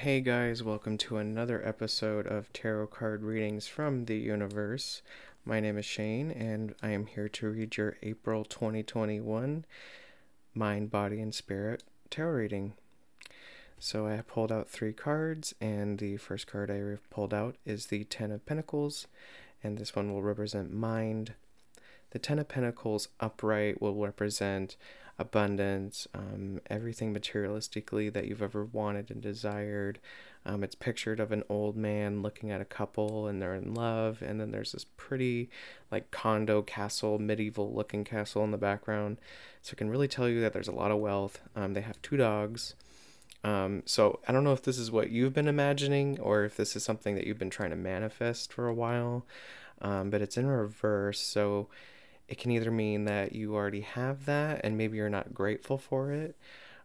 Hey guys, welcome to another episode of Tarot Card Readings from the Universe. My name is Shane, and I am here to read your April 2021 Mind, Body, and Spirit Tarot reading. So I pulled out three cards, and the first card I pulled out is the Ten of Pentacles, and this one will represent mind. The Ten of Pentacles upright will represent abundance, um, everything materialistically that you've ever wanted and desired. Um, it's pictured of an old man looking at a couple and they're in love, and then there's this pretty, like, condo castle, medieval looking castle in the background. So it can really tell you that there's a lot of wealth. Um, they have two dogs. Um, so I don't know if this is what you've been imagining or if this is something that you've been trying to manifest for a while, um, but it's in reverse. So it can either mean that you already have that and maybe you're not grateful for it,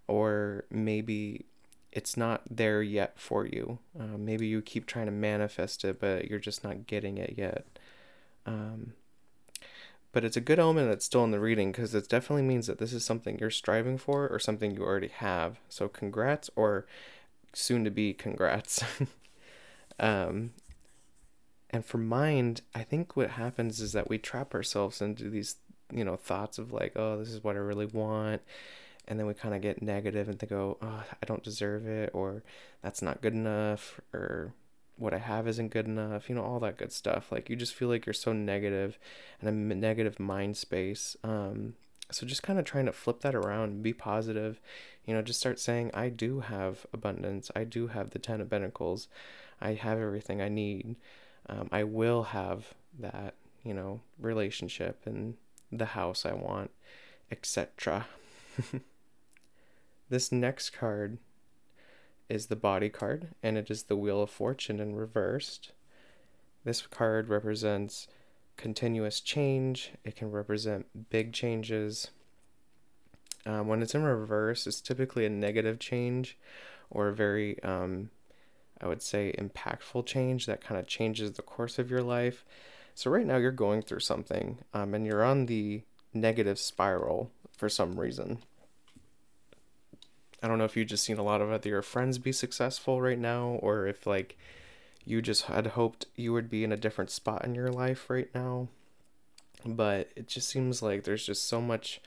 or maybe it's not there yet for you. Uh, maybe you keep trying to manifest it, but you're just not getting it yet. Um, but it's a good omen that's still in the reading because it definitely means that this is something you're striving for or something you already have. So, congrats or soon to be congrats. um, and for mind, I think what happens is that we trap ourselves into these, you know, thoughts of like, oh, this is what I really want. And then we kind of get negative and think, oh, oh, I don't deserve it, or that's not good enough, or what I have isn't good enough, you know, all that good stuff. Like you just feel like you're so negative and a negative mind space. Um, so just kind of trying to flip that around be positive, you know, just start saying, I do have abundance. I do have the Ten of Pentacles. I have everything I need um, I will have that, you know, relationship and the house I want, etc. this next card is the body card, and it is the Wheel of Fortune in reversed. This card represents continuous change, it can represent big changes. Um, when it's in reverse, it's typically a negative change or a very um, I would say, impactful change that kind of changes the course of your life. So, right now, you're going through something um, and you're on the negative spiral for some reason. I don't know if you've just seen a lot of other your friends be successful right now, or if like you just had hoped you would be in a different spot in your life right now. But it just seems like there's just so much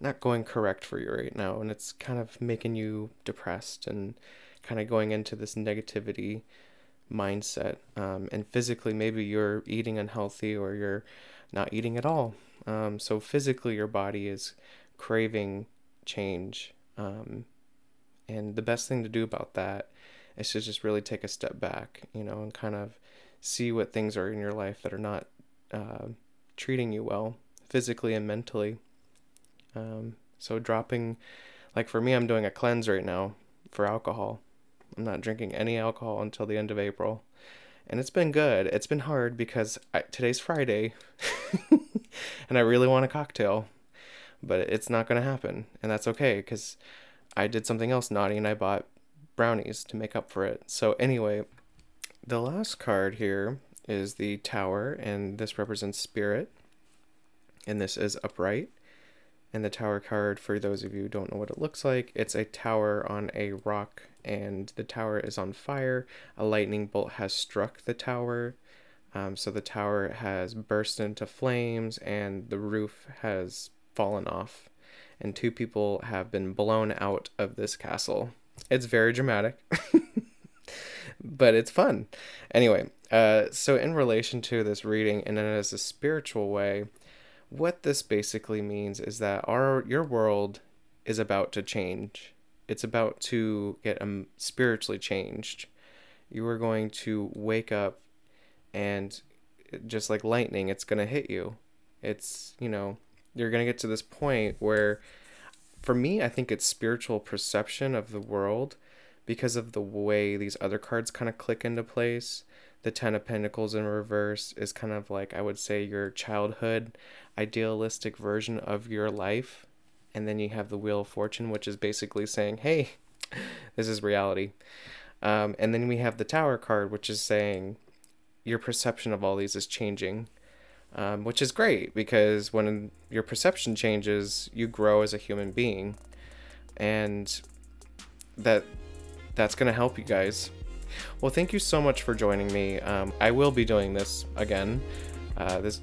not going correct for you right now, and it's kind of making you depressed and kind of going into this negativity mindset. Um, and physically, maybe you're eating unhealthy or you're not eating at all. Um, so physically, your body is craving change. Um, and the best thing to do about that is to just really take a step back, you know, and kind of see what things are in your life that are not uh, treating you well physically and mentally. Um, so dropping, like for me, I'm doing a cleanse right now for alcohol. I'm not drinking any alcohol until the end of April. And it's been good. It's been hard because I, today's Friday and I really want a cocktail, but it's not going to happen. And that's okay because I did something else naughty and I bought brownies to make up for it. So, anyway, the last card here is the Tower, and this represents spirit. And this is upright. And the Tower card, for those of you who don't know what it looks like, it's a tower on a rock and the tower is on fire. A lightning bolt has struck the tower. Um, so the tower has burst into flames and the roof has fallen off. And two people have been blown out of this castle. It's very dramatic, but it's fun. Anyway, uh, so in relation to this reading, and then as a spiritual way, what this basically means is that our your world is about to change it's about to get um, spiritually changed. You are going to wake up and just like lightning, it's going to hit you. It's, you know, you're going to get to this point where, for me, I think it's spiritual perception of the world because of the way these other cards kind of click into place. The Ten of Pentacles in reverse is kind of like, I would say, your childhood idealistic version of your life and then you have the Wheel of Fortune, which is basically saying, hey, this is reality. Um, and then we have the Tower card, which is saying your perception of all these is changing, um, which is great because when your perception changes, you grow as a human being. And that that's going to help you guys. Well, thank you so much for joining me. Um, I will be doing this again. Uh, this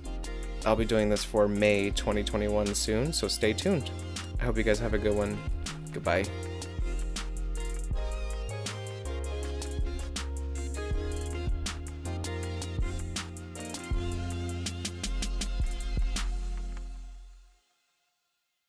I'll be doing this for May 2021 soon, so stay tuned. I hope you guys have a good one. Goodbye.